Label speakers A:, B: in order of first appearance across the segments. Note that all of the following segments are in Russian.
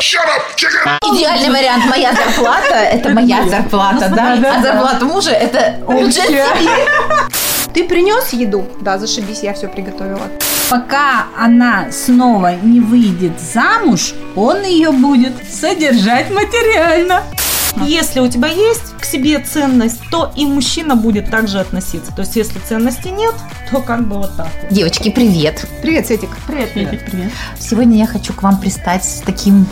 A: Идеальный вариант. Моя зарплата – это моя зарплата, да? А зарплата мужа – это бюджет семьи.
B: Ты принес еду? Да, зашибись, я все приготовила.
C: Пока она снова не выйдет замуж, он ее будет содержать материально.
D: Если у тебя есть к себе ценность, то и мужчина будет также относиться. То есть, если ценности нет, то как бы вот так.
A: Девочки, привет.
B: Привет, Светик.
D: Привет, привет, привет.
A: Сегодня я хочу к вам пристать с таким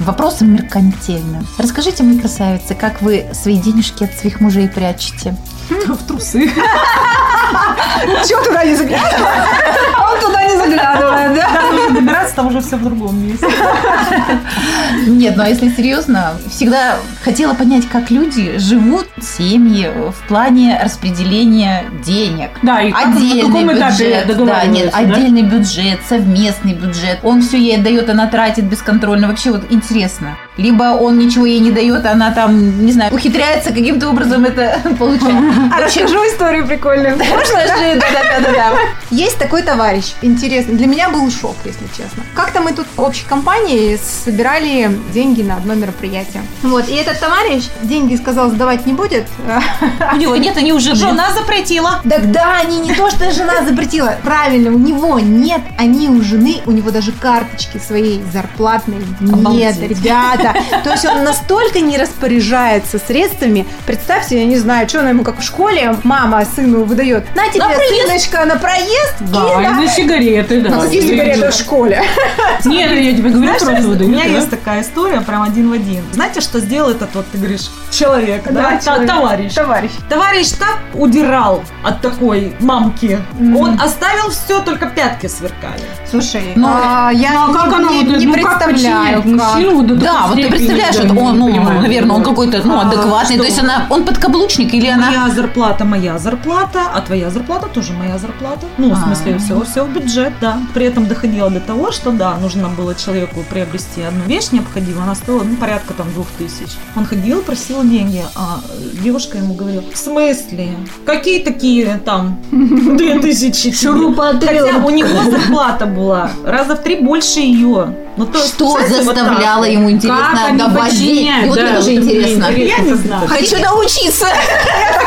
A: вопросом меркантильным. Расскажите мне, красавицы, как вы свои денежки от своих мужей прячете?
D: В трусы.
B: Чего туда не заглядывает? Он туда не заглядывает, да?
D: Нужно добираться, там уже все в другом месте.
A: Нет, ну а если серьезно, всегда хотела понять, как люди живут, семьи в плане распределения денег.
C: Да, и
A: отдельный бюджет, да, нет, отдельный бюджет, совместный бюджет. Он все ей отдает, она тратит бесконтрольно. Вообще вот интересно. Либо он ничего ей не дает, она там, не знаю, ухитряется каким-то образом это получать.
B: А расскажу историю прикольную.
A: Расскажи, да-да-да-да.
B: Есть такой товарищ, интересный. Для меня был шок, если честно. Как-то мы тут в общей компании собирали деньги на одно мероприятие. Вот, и этот товарищ деньги сказал сдавать не будет.
A: У него нет, они уже
D: Жена запретила.
B: Так да, они не то, что жена запретила. Правильно, у него нет, они у жены, у него даже карточки своей зарплатной нет, ребята. То есть он настолько не распоряжается средствами. Представьте, я не знаю, что она ему как в школе мама сыну выдает. На тебе, сыночка, на проезд
C: Да,
B: и
C: и
B: на...
C: на сигареты, да.
B: Ну, какие сигареты в школе?
C: Нет, я тебе говорю,
D: Знаешь,
C: просто
D: у
C: выдают.
D: меня
C: да.
D: есть такая история, прям один в один. Знаете, что сделал этот вот, ты говоришь, человек, да?
B: Да, человек.
D: Товарищ.
B: Товарищ.
D: Товарищ так удирал от такой мамки. Он оставил все, только пятки сверкали.
B: Слушай,
A: Ну,
B: а, я
C: Ну, а как
B: не,
C: она
B: не- не
C: ну,
B: представляю, как.
C: мужчину
A: Да,
C: такой
A: вот ты представляешь,
C: да,
A: вот он, ну,
C: понимаю.
A: наверное, он какой-то, ну,
D: А,
A: адекватный.
D: что?
A: То есть она, он подкаблучник или она...
D: Моя зарплата, моя зарплата, а твоя зарплата тоже моя зарплата. Ну, в
A: А.
D: смысле, все, все в бюджет, да. При этом доходило до того, что, да, нужно было человеку приобрести одну вещь необходимую, она стоила, ну, порядка там двух тысяч. Он ходил, просил деньги, а девушка ему говорила, в смысле? Какие такие там две тысячи? Хотя у него зарплата была раза в три больше ее. Ну, то
A: Что заставляло
D: вот.
A: ему интересно
C: Как они
A: отдавать деньги?
C: подчиняют,
A: И вот
C: да,
A: мне тоже
C: вот
A: интересно.
C: интересно.
D: Я не знаю.
A: Хочу научиться.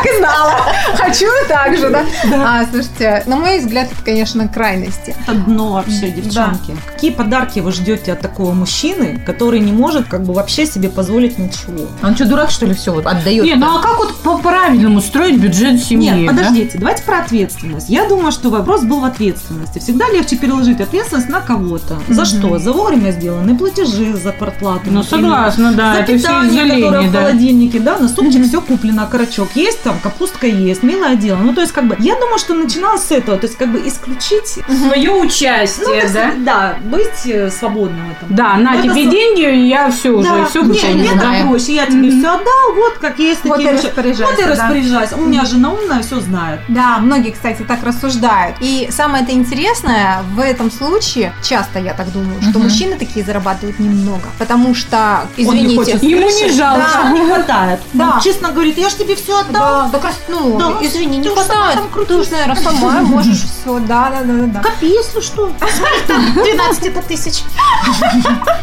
B: Так и знала. Хочу так же, да? А, слушайте, на мой взгляд, это, конечно, крайности.
D: Это дно вообще, девчонки. Какие подарки вы ждете от такого мужчины, который не может как бы вообще себе позволить ничего?
A: Он что, дурак, что ли, все вот отдает?
C: Не, ну а как вот по-правильному строить бюджет семьи?
D: Нет,
C: да?
D: подождите, давайте про ответственность. Я думаю, что вопрос был в ответственности. Всегда легче переложить ответственность на кого-то. За что? За вовремя сделанные платежи, за квартплату.
C: Ну, согласна, да,
D: за
C: это все
D: питание, которое в
C: да.
D: холодильнике, да, на супчик все куплено, карачок есть, там капустка есть, милое дело. Ну, то есть, как бы, я думаю, что начиналось с этого, то есть, как бы, исключить,
C: Свое
D: ну,
C: участие, да?
D: сказать, да, быть э, свободным в этом.
C: Да, на
D: Это
C: тебе
D: со-
C: деньги, и я все уже,
D: Да.
C: все
D: не, мне так
A: знаю.
D: проще, я тебе все отдал, вот как есть
B: Вот
D: такие
B: и
D: вещи.
B: распоряжайся,
D: Вот и
B: да.
D: распоряжайся. У меня жена умная, все знает.
B: Да, многие, кстати, так рассуждают. И самое это интересное в этом случае, часто я так думаю, что
A: Мгм.
B: мужчины такие зарабатывают немного. Потому что,
D: Он не
B: извините,
D: хочет
C: Ему не жалко.
D: Да, не хватает.
B: Да.
D: Он честно говорит, я же тебе все отдал.
B: Да, да, ну,
D: Да,
B: извини, не хватает.
D: там
B: Ты уж, наверное, сама можешь все. Да, да, да, да.
D: Копи, если что. Смотри, там 12 это тысяч.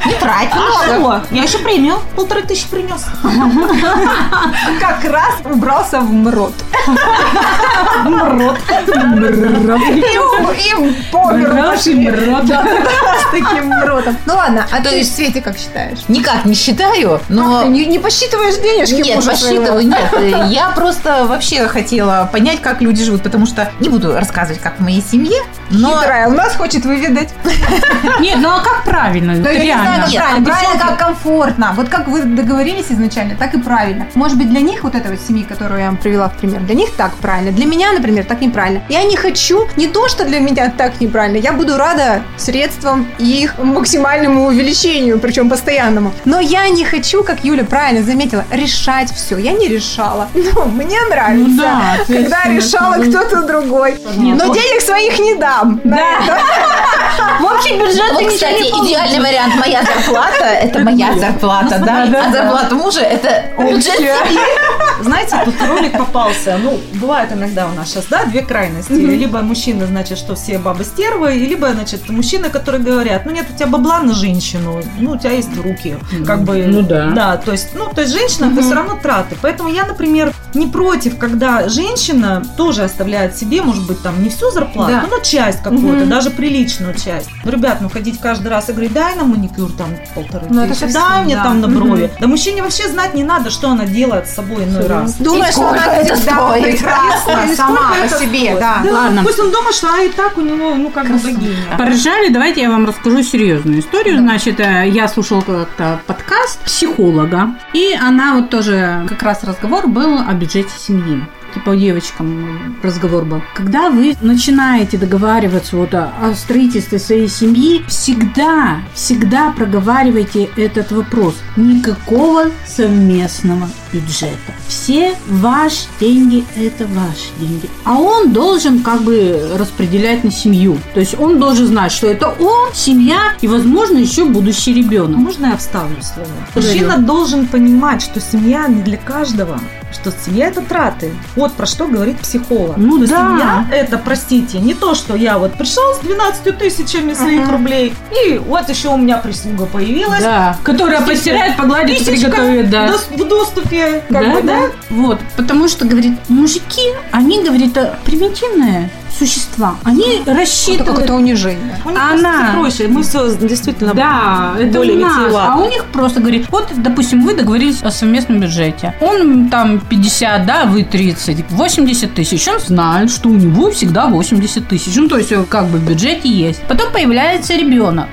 A: Не трать
D: А
A: много.
D: Я еще премию полторы тысячи принес.
B: Как раз убрался в мрот.
D: Мрот.
B: У- и помер.
C: Брат.
B: С таким мротом. Ну ладно, а ты, Свете, как считаешь?
A: Никак не считаю, но...
B: не, посчитываешь денежки
A: Нет, посчитываю, нет. Я просто вообще хотела понять, как люди живут, потому что не буду рассказывать, как в моей семье, но...
B: Хитрая, у нас хочет выведать.
C: Нет, ну а как правильно?
B: Да я не знаю,
C: Реально.
B: как
A: Нет,
B: правильно.
A: а
B: Правильно, как комфортно. Вот как вы договорились изначально, так и правильно. Может быть, для них вот этой вот семьи, которую я вам привела в пример, для них так правильно. Для меня, например, так неправильно. Я не хочу, не то, что для меня так неправильно, я буду рада средствам и их максимальному увеличению, причем постоянному. Но я не хочу, как Юля правильно заметила, решать все. Я не решала. Ну, мне нравится,
C: Ну да,
B: когда решала
C: ну,
B: кто-то другой.
C: Нет,
B: Но
C: ну-
B: денег своих не дал. Сам. на это.
C: В общем, бюджет
A: Вот, кстати, идеальный вариант. Моя зарплата – это моя зарплата, да? А зарплата мужа – это бюджет семьи.
D: Знаете, тут ролик попался. Ну, бывает иногда у нас сейчас, да, две крайности. Либо мужчина, значит, что все бабы стервы, либо, значит, мужчины, которые говорят, ну, нет у тебя бабла на женщину, ну, у тебя есть руки. Как бы,
C: Ну да.
D: Да, то есть, ну, то есть женщина, это все равно траты. Поэтому я, например, не против, когда женщина тоже оставляет себе, может быть, там, не всю зарплату,
B: Да.
D: но часть какую-то, даже приличную часть. Ну, ребят, ну, ходить каждый раз и говорить, дай на маникюр там полторы
B: Ну, это
D: тысячи,
B: совсем,
D: дай мне
B: да.
D: там на брови. Да мужчине вообще знать не надо, что она делает с собой иной раз.
B: Думаю, что она
A: это стоит?
B: прекрасна
D: И
B: сама по
D: это
B: себе,
D: стоит?
B: да.
D: Да,
C: Ладно.
D: Пусть он думает, что а и так у него, ну, как бы богиня.
C: Поржали, давайте я вам расскажу серьезную историю. Значит, э, я слушала как-то подкаст психолога, и она вот тоже, как раз разговор был о бюджете семьи. Типа девочкам разговор был. Когда вы начинаете договариваться вот о, о строительстве своей семьи, всегда, всегда проговаривайте этот вопрос. Никакого совместного бюджета. Все ваши деньги – это ваши деньги. А он должен как бы распределять на семью. То есть он должен знать, что это он, семья и, возможно, еще будущий ребенок.
D: Можно я вставлю слово? Мужчина должен понимать, что семья не для каждого, что семья это траты. Вот про что говорит психолог.
C: Ну
D: Что
C: да.
D: семья это, простите, не то, что я вот пришел с 12 тысячами своих
B: Ага.
D: рублей, и вот еще у меня прислуга появилась.
C: Да, которая постирает, погладит, приготовит, да.
D: в доступе, как
C: да,
D: бы, да?
C: да. Вот, потому что, говорит, мужики, они, говорит, э, примитивные существа. Они
B: Это
C: рассчитывают...
B: какое-то унижение.
D: У них
C: Она-
D: проще. Мы все действительно
C: Да, это
D: более
C: у нас.
D: витиевато.
C: А у них просто говорит, вот, допустим, вы договорились о совместном бюджете. Он там 50, да, вы 30, 80 тысяч. Он знает, что у него всегда 80 тысяч. Ну, то есть, как бы в бюджете есть. Потом появляется ребенок.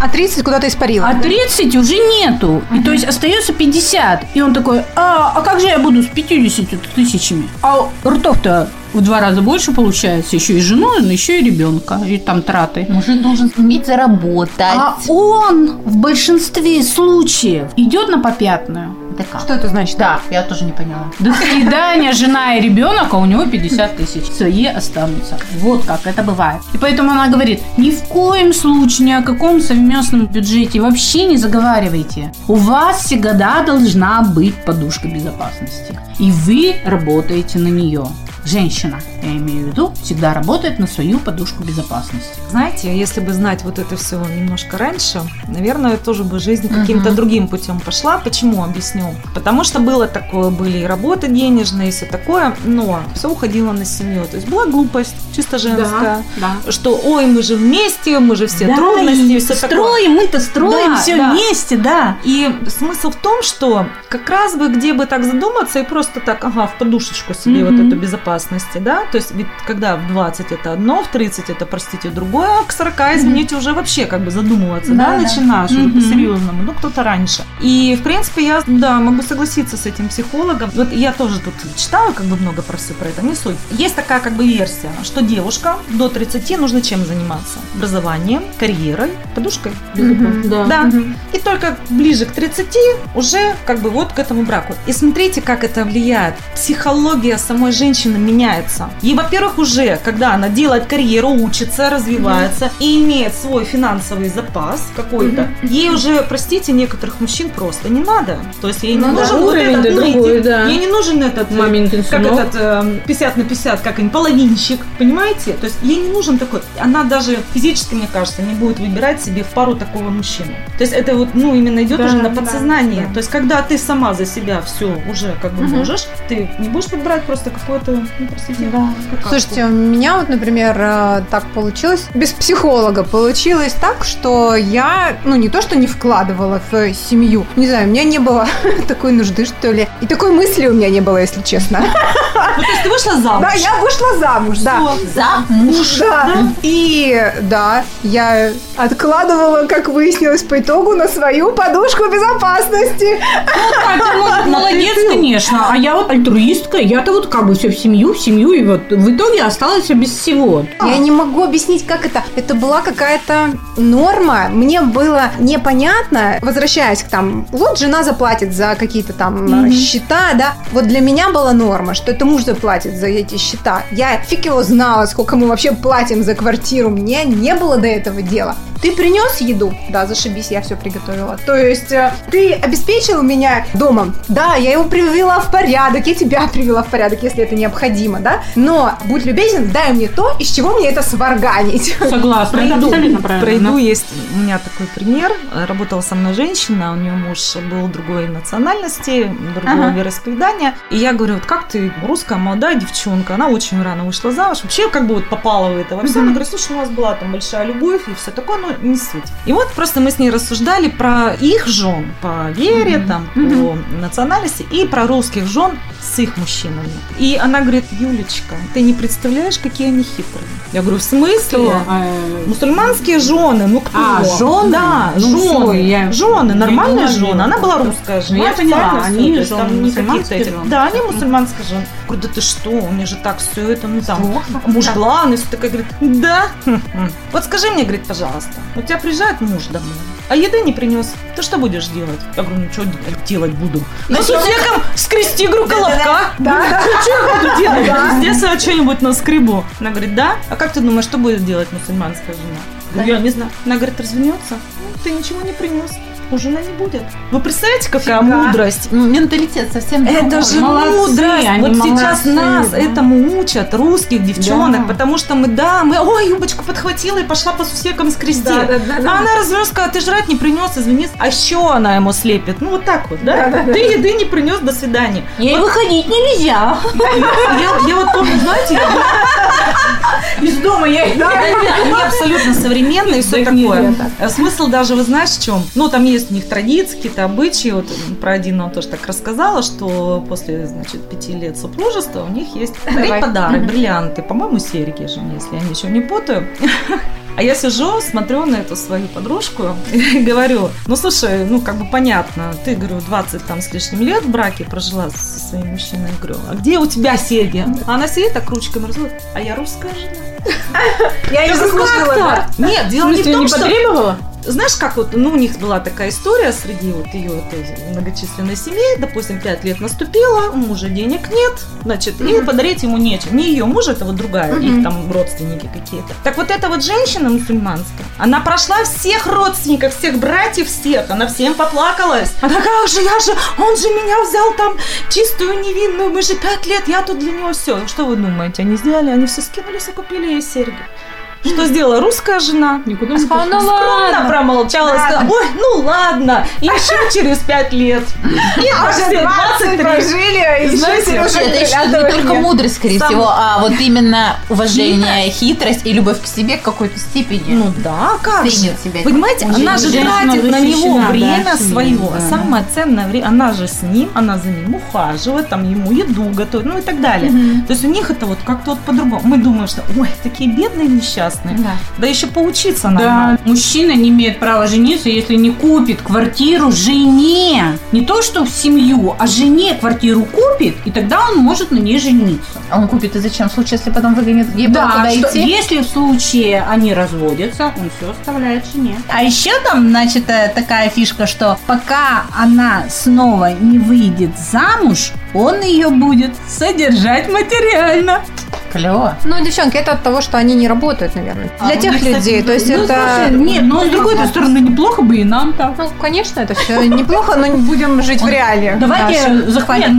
B: А 30 куда-то испарила.
C: А 30 уже нету. И то есть остается 50. И он такой, а, а как же я буду с 50 тысячами? А ртов-то в два раза больше получается. Еще и жену, еще и ребенка. И там траты.
A: Мужик должен уметь заработать.
C: А он в большинстве случаев идет на попятную.
A: Как?
B: Что это значит?
A: Да, я тоже не поняла.
C: До свидания, жена и ребенок, а у него 50 тысяч. Свои останутся. Вот как это бывает. И поэтому она говорит, ни в коем случае, ни о каком совместном бюджете вообще не заговаривайте. У вас всегда должна быть подушка безопасности. И вы работаете на нее. Женщина, я имею в виду, всегда работает на свою подушку безопасности.
D: Знаете, если бы знать вот это все немножко раньше, наверное, тоже бы жизнь каким-то другим путем пошла. Почему? Объясню. Потому что было такое, были и работы денежные, и все такое, но все уходило на семью. То есть была глупость, чисто женская.
C: да.
D: Что, ой, мы же вместе, мы же все трудности, и все
C: строим, мы-то строим
D: Да,
C: все
D: да.
C: вместе, да.
D: И смысл в том, что как раз бы где бы так задуматься и просто так, ага, в подушечку себе
C: Мгм.
D: вот эту безопасности, да, то есть ведь когда в 20 это одно, в 30 это, простите, другое, а к 40, извините, уже вообще как бы задумываться, да,
A: Да,
D: начинаешь
C: Мгм.
D: по-серьезному, ну, кто-то раньше. И, в принципе, я, да, могу согласиться с этим психологом. Вот я тоже тут читаю как бы много про все про это, не суть. Есть такая как бы версия, что девушка до 30 нужно чем заниматься? Образованием, карьерой, подушкой.
C: Да.
D: Да. И только ближе к 30 уже как бы вот к этому браку. И смотрите, как это влияет. Психология самой женщины меняется. И, во-первых, уже, когда она делает карьеру, учится, развивается и имеет свой финансовый запас какой-то, ей уже, простите, некоторых мужчин просто не надо. То есть ей не
C: Ну да,
D: нужен вот
C: уровень-то
D: этот
C: другой,
D: нытик,
C: да.
D: ей не нужен этот э,
C: Маминкин
D: как этот э, 50 на 50, как им половинчик, понимаете? То есть ей не нужен такой, она даже физически, мне кажется, не будет выбирать себе в пару такого мужчину. То есть это вот, ну, именно идет
C: Да,
D: уже на
C: да,
D: подсознание.
C: да.
D: То есть когда ты сама за себя все уже как бы можешь, ты не будешь подбирать просто какое-то, ну, простите, какашку.
B: Слушайте, у меня вот, например, э, так получилось, без психолога получилось так, что я, ну, не то, что не вкладывала в семью, не знаю, у меня не было такой нужды, что ли, и такой мысли у меня не было, если честно.
D: Ну, то есть ты вышла замуж.
B: Да, я вышла замуж, да.
D: Всё.
A: За муж.
B: Да. И да, я откладывала, как выяснилось по итогу, на свою подушку безопасности.
C: Катя, молодец, конечно. А я вот альтруистка. Я-то вот как бы все в семью, семью. И вот в итоге осталась без всего.
B: Я не могу объяснить, как это. Это была какая-то норма. Мне было непонятно, возвращаясь к там, вот жена заплатит за какие-то там mm-hmm. счета, да. Вот для меня была норма, что это муж заплатит за эти счета. Я фиг его знала, сколько мы вообще платим за квартиру. Мне не было до этого дела. Ты принес еду? Да, зашибись, я все приготовила. То есть э, ты обеспечил меня домом? Да, я его привела в порядок, я тебя привела в порядок, если это необходимо, да? Но будь любезен, дай мне то, из чего мне это сварганить.
C: Согласна, это абсолютно правильно.
D: Про еду есть у меня такой пример. Работала со мной женщина, у нее муж был другой национальности, другого ага. вероисповедания. И я говорю, вот как ты, русская молодая девчонка, она очень рано вышла замуж, вообще как бы вот попала в это во все. Она говорит, слушай, у нас была там большая любовь и все такое, но не суть. И вот просто мы с ней рассуждали про их жен по вере, mm-hmm. там, mm-hmm. по национальности, и про русских жен с их мужчинами. И она говорит, Юлечка, ты не представляешь, какие они хитрые. Я говорю, в смысле? А, Мусульманские жены, ну кто?
C: А, жены?
D: Да, ну, жены. я... Жены, нормальные жены. Она была русская жена.
C: Ну, я поняла, они жены,
D: мусульманские жены. Да, они мусульманские жены. Говорю, да ты что, у меня же так все это, ну там, муж главный, все такая, говорит, да. Вот скажи мне, говорит, пожалуйста, у тебя приезжает муж домой, а еды не принес, ты что будешь делать? Я говорю, ну что делать буду? На сусеком скрести, говорю, колобка. Да, да. Что я буду делать? Здесь я что-нибудь на скребу. Она говорит, да? А как ты думаешь, что будет делать мусульманская жена? Говорю, я не знаю. Она говорит, развернется. Ну, ты ничего не принес у жены не будет. Вы представляете, какая Фига. мудрость?
A: Ну, менталитет совсем другой.
D: Это же молодцы, мудрость. Вот молодцы, сейчас нас да. этому учат, русских девчонок, да. потому что мы, да, мы, ой, юбочку подхватила и пошла по сусекам скрести. Да, да, да, да. А она развернулась, сказала, ты жрать не принес, извини. А еще она ему слепит. Ну, вот так вот, да? да, да ты да. еды не принес, до свидания.
C: Ей вот. выходить нельзя.
D: Я, я вот помню, знаете,
C: из дома я
D: Они абсолютно современные, все такое. Смысл даже, вы знаешь, в чем? Ну, там есть есть у них традиции, какие-то обычаи. Вот про один он тоже так рассказала, что после, значит, пяти лет супружества у них есть дарить подарок, бриллианты, по-моему, серьги же, если я ничего не путаю. А я сижу, смотрю на эту свою подружку и говорю, ну слушай, ну как бы понятно, ты, говорю, 20 там с лишним лет в браке прожила со своим мужчиной. Я говорю, а где у тебя серьги? А она сидит так ручками разводит, а я русская жена.
B: Я не заслужила, да?
D: Нет, дело не в том, что... Знаешь, как вот, ну, у них была такая история среди вот ее этой многочисленной семьи, допустим, пять лет наступило, у мужа денег нет, значит, mm-hmm. и подарить ему нечем. Не ее муж, это вот другая, mm-hmm. их там родственники какие-то. Так вот эта вот женщина мусульманская, она прошла всех родственников, всех братьев, всех, она всем поплакалась. Она как же, я же, он же меня взял там чистую невинную, мы же пять лет, я тут для него все. Что вы думаете, они сделали? Они все скинулись и купили ей серьги. Что сделала русская жена?
C: Никуда не
D: сказала, ну ладно. промолчала, сказала, ой, ну ладно, еще через пять лет.
B: И а уже 20 прожили, и
A: Знаете, это еще не только мудрость, скорее всего, а вот именно уважение, хитрость и любовь к себе в какой-то степени.
D: Ну да, как же. себя. Понимаете, она же тратит на него время свое. Самое ценное время, она же с ним, она за ним ухаживает, там ему еду готовит, ну и так далее. То есть у них это вот как-то вот по-другому. Мы думаем, что, ой, такие бедные несчастные несчастный. Да. да еще поучиться надо. Да.
C: Мужчина не имеет права жениться, если не купит квартиру жене. Не то, что в семью, а жене квартиру купит, и тогда он может на ней жениться.
A: А он купит и зачем? В случае, если потом выгонит ей
C: да, куда что, идти? если в случае они разводятся, он все оставляет жене.
A: А еще там, значит, э, такая фишка, что пока она снова не выйдет замуж, он ее будет содержать материально.
B: Клево. Ну, девчонки, это от того, что они не работают, наверное. А, Для тех кстати, людей. То есть ну, это...
C: Слушай, нет, но с другой стороны, неплохо бы и нам так.
B: Ну, конечно, это все неплохо, но будем жить в реалиях.
C: Давайте захватим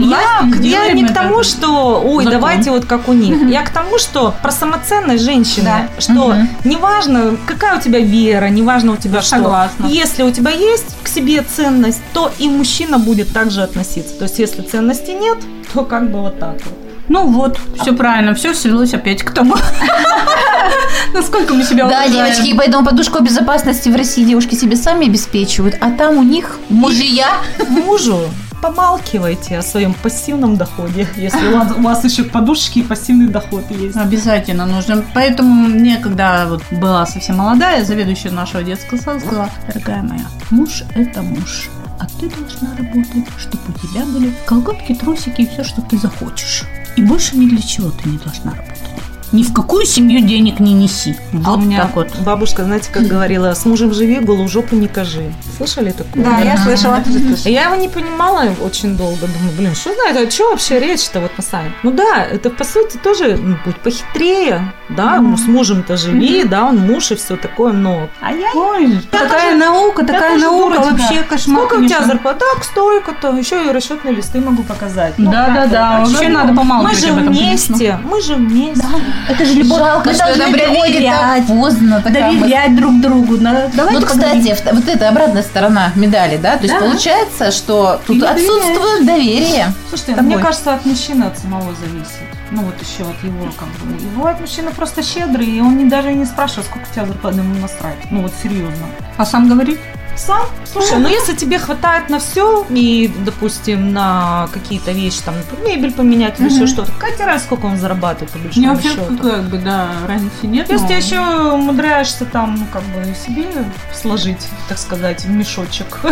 D: Я, не к тому, что, ой, давайте вот как у них. Я к тому, что про самоценность женщины, что неважно, какая у тебя вера, неважно у тебя что. Согласна. Если у тебя есть к себе ценность, то и мужчина будет также относиться. То есть, если ценности нет, то как бы вот так вот.
C: Ну вот, все правильно, все свелось опять к тому. Насколько мы себя
A: Да, девочки, поэтому подушку безопасности в России девушки себе сами обеспечивают, а там у них мужья.
D: Мужу помалкивайте о своем пассивном доходе, если у вас, у вас еще подушки и пассивный доход есть.
C: Обязательно нужно. Поэтому мне, когда вот была совсем молодая, заведующая нашего детского сада сказала, дорогая моя, муж – это муж. А ты должна работать, чтобы у тебя были колготки, трусики и все, что ты захочешь. И больше ни для чего ты не должна работать. Ни в какую семью денег не неси.
D: А
C: Вот
D: у меня
C: так вот.
D: бабушка, знаете, как говорила, с мужем живи, голую жопу не кажи. Слышали такое?
B: Да, я слышала.
D: Я его не понимала очень долго. Думаю, блин, что знает, о чем вообще речь-то вот на самом Ну да, это по сути тоже ну, будь похитрее, да, ну, с мужем-то живи, да, он муж и все такое, но... А я
C: Ой, такая наука, такая
D: тоже
C: наука, вообще кошмар.
D: Сколько у тебя зарплата? Так, столько-то. Еще и расчетные листы могу показать. Ну,
C: Да, да,
D: как
C: да,
D: это?
C: вообще
D: Ну,
C: надо помалкивать
D: Мы же вместе, мы же вместе.
C: Это же любовь.
A: Жалко,
C: Мы
A: что это
C: должны доверять,
A: поздно.
C: доверять друг другу. Давайте
A: Ну, кстати, вот это обратная сторона медали, да? То есть
C: Да.
A: получается, что тут отсутствует доверие.
D: Слушайте, мне кажется, от мужчины от самого зависит. Ну вот еще от его как бы. И бывает мужчина просто щедрый, и он не, даже и не спрашивает, сколько у тебя зарплаты ему насрать. Ну вот серьезно.
C: А сам говорит?
D: Сам? Слушай, ну если тебе хватает на все, и, допустим, на какие-то вещи, там, мебель поменять или еще что-то, какая разница, сколько он зарабатывает по
C: Не
D: большому
C: вообще
D: счету?
C: как бы, да, разницы нет.
D: Если
C: но-
D: ты еще умудряешься там, ну, как бы, себе сложить, так сказать, в мешочек.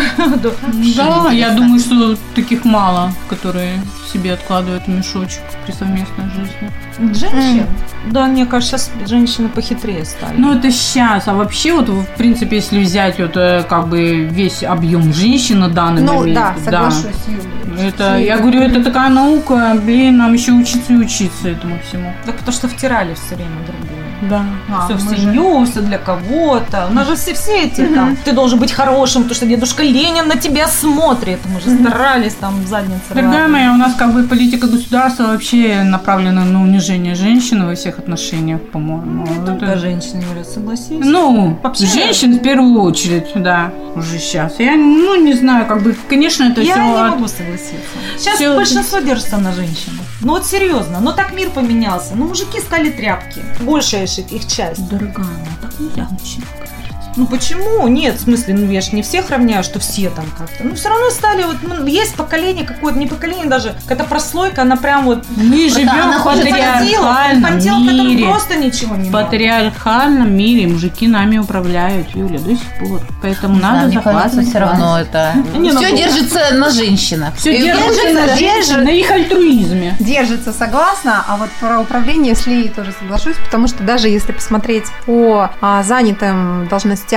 D: Да.
C: Я думаю, что таких мало, которые себе откладывают в мешочек при совместной жизни.
D: Женщин? Да, мне кажется, сейчас женщины похитрее стали.
C: Ну, это сейчас. А вообще, вот, в принципе, если взять вот э, как бы весь объем женщин на данный
B: Ну
C: момент.
B: да, соглашусь, Юля.
C: Это, я говорю, это такая наука, блин, нам еще учиться и учиться этому всему.
D: Так потому что втирали все время другое.
C: Да.
D: все в
B: мы же-
D: семью, все для кого-то. У нас же все, все эти там. Ты должен быть хорошим, потому что дедушка Ленин на тебя смотрит. Мы же старались там в заднице.
C: Дорогая
D: рвать.
C: моя, у нас как бы политика государства вообще направлена на унижение женщины во всех отношениях, по-моему.
D: Не
C: Это-
D: только женщины, Юля, согласись.
C: Ну,
D: Вообще-
C: женщин в первую очередь, да, уже сейчас. Я, ну, не знаю, как бы, конечно, это
D: я
C: все
D: не могу согласиться. Сейчас
C: Всё-
D: большинство держится на женщинах. Ну вот серьезно, но так мир поменялся. Ну мужики стали тряпки. Большая же их часть.
C: Дорогая моя, так нельзя мужчинам.
D: Ну почему? Нет, в смысле, ну я же не всех равняю, что все там как-то. Ну все равно стали вот, ну, есть поколение какое-то, не поколение даже, какая-то прослойка, она прям вот
C: Мы живем в патриархальном мире.
D: просто ничего не
C: В патриархальном мире мужики нами управляют, Юля, до сих пор. Поэтому
A: Не
C: надо захватывать
A: все равно это...
D: Не, ну,
A: Все держится на женщинах.
C: Все
A: И
C: держится на их альтруизме.
B: Держится, согласна, а вот про управление с Лией тоже соглашусь, потому что даже если посмотреть по а, занятым должностям,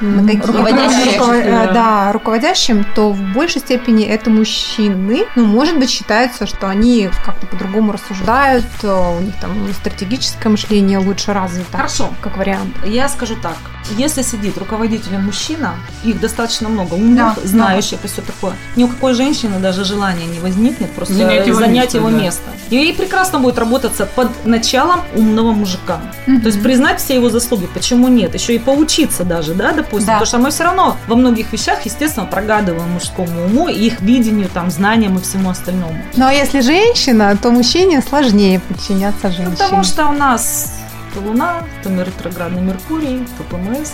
B: на каких-
A: руководящим,
B: руковод-
C: да.
B: да, руководящим, то в большей степени это мужчины. Ну, может быть, считается, что они как-то по-другому рассуждают, э, у них там стратегическое мышление лучше развито,
D: Хорошо.
B: как вариант.
D: Я скажу так. Если сидит руководителем мужчина, их достаточно много, умных,
B: Да,
D: знающих и все такое, ни у какой женщины даже желания не возникнет просто
C: Занять его
D: занять
C: место,
D: его
C: да.
D: место. И ей прекрасно будет работаться под началом умного мужика. То есть признать все его заслуги, почему нет? Еще и поучиться даже, да, допустим.
B: Да.
D: Потому что мы все равно во многих вещах, естественно, прогадываем мужскому уму, и их видению, там, знаниям и всему остальному.
B: Ну, а если женщина, то мужчине сложнее подчиняться
D: Ну,
B: женщине.
D: Потому что у нас то Луна, то ретроградный Меркурий, то ПМС.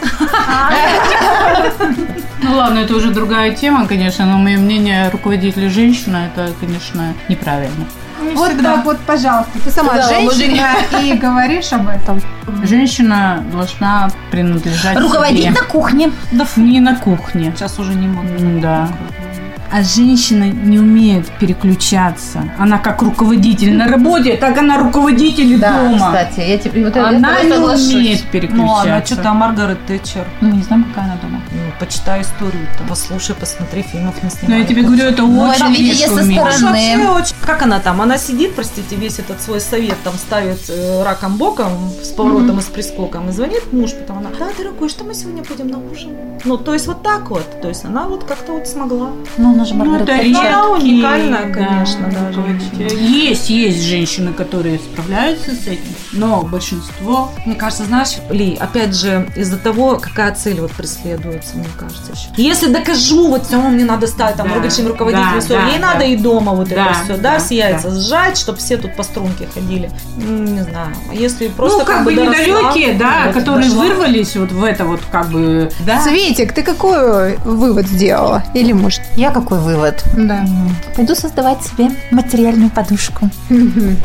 C: Ну ладно, это уже другая тема, конечно, но мое мнение руководителя женщина, это, конечно, неправильно.
B: Вот так вот, пожалуйста, ты сама
A: Да,
B: женщина и говоришь об этом.
C: Женщина должна принадлежать
A: Руководить
C: себе.
A: на кухне.
C: Да не на кухне.
D: Сейчас уже не могу.
C: Да. А женщина не умеет переключаться. Она как руководитель на работе, так она руководитель
A: Да,
C: дома.
A: кстати, я тебе вот это
C: Она не
A: соглашусь.
C: умеет
D: Ну
C: переключаться.
D: ладно, что там Маргарет Тэтчер.
C: Ну, не знаю, какая она дома.
D: Ну, почитай историю, там, послушай, посмотри, фильмов не
C: Но
D: снимали.
C: я тебе говорю, это
A: Ну, это
C: очень редко
A: со стороны.
D: Очень- Как она там? Она сидит, простите, весь этот свой совет там ставит э, раком боком с поворотом и с прискоком и звонит муж, потом она, да, дорогой, что мы сегодня будем на ужин? Ну, то есть вот так вот, то есть она вот как-то вот смогла.
A: Ну, она же
C: Ну,
A: Маргарет
C: это
A: Тэтчер.
D: она уникальная, конечно, да, женщина.
C: Есть, есть женщины, которые справляются с этим, но большинство...
D: Мне кажется, знаешь, Ли, опять же, из-за того, какая цель вот преследуется, мне кажется. еще. Если докажу, вот все, мне надо стать там
C: Да,
D: руководителем руководителем,
C: да,
D: все,
C: да,
D: ей
C: да.
D: надо и дома вот
C: Да,
D: это все, да,
C: да,
D: все яйца
C: да.
D: сжать, чтобы все тут по струнке ходили. Не знаю. Если просто
C: ну, как, бы
D: доросла,
C: недалекие, да,
D: вот,
C: которые
D: дошла.
C: вырвались вот в это вот как бы...
A: Да.
B: Светик, ты какой вывод сделала? Или может?
A: Я какой вывод?
B: Да.
A: Пойду создавать себе материальную подушку.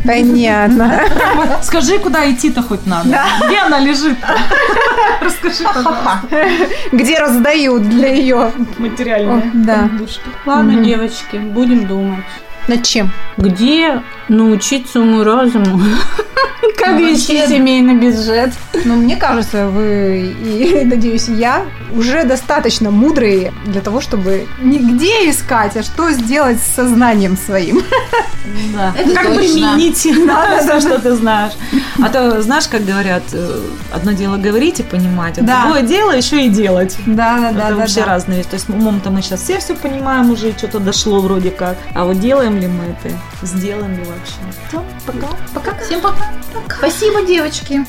B: Понятно.
D: Скажи, куда идти-то хоть надо. Где она лежит? Расскажи, пожалуйста.
B: Где раздают для ее?
D: Материальная
B: Да.
D: подушка.
C: Ладно,
B: Мгм.
C: девочки, будем думать.
B: Над чем?
C: Где научиться уму-разуму? Как вести семейный бюджет?
B: Ну, мне кажется, вы и, надеюсь, я уже достаточно мудрые для того, чтобы не где искать, а что сделать с сознанием своим.
D: Да.
A: Это
D: как
A: точно.
D: применить все, что ты знаешь. А то, знаешь, как говорят, э, одно дело говорить и понимать, а
B: Да.
D: другое дело еще и делать.
B: Да, да,
D: это вообще разные вещи. То есть умом-то мы сейчас все все понимаем уже, что-то дошло вроде как. А вот делаем ли мы это? Сделаем ли вообще? Всё, пока.
A: Пока. Всем пока. Спасибо, девочки.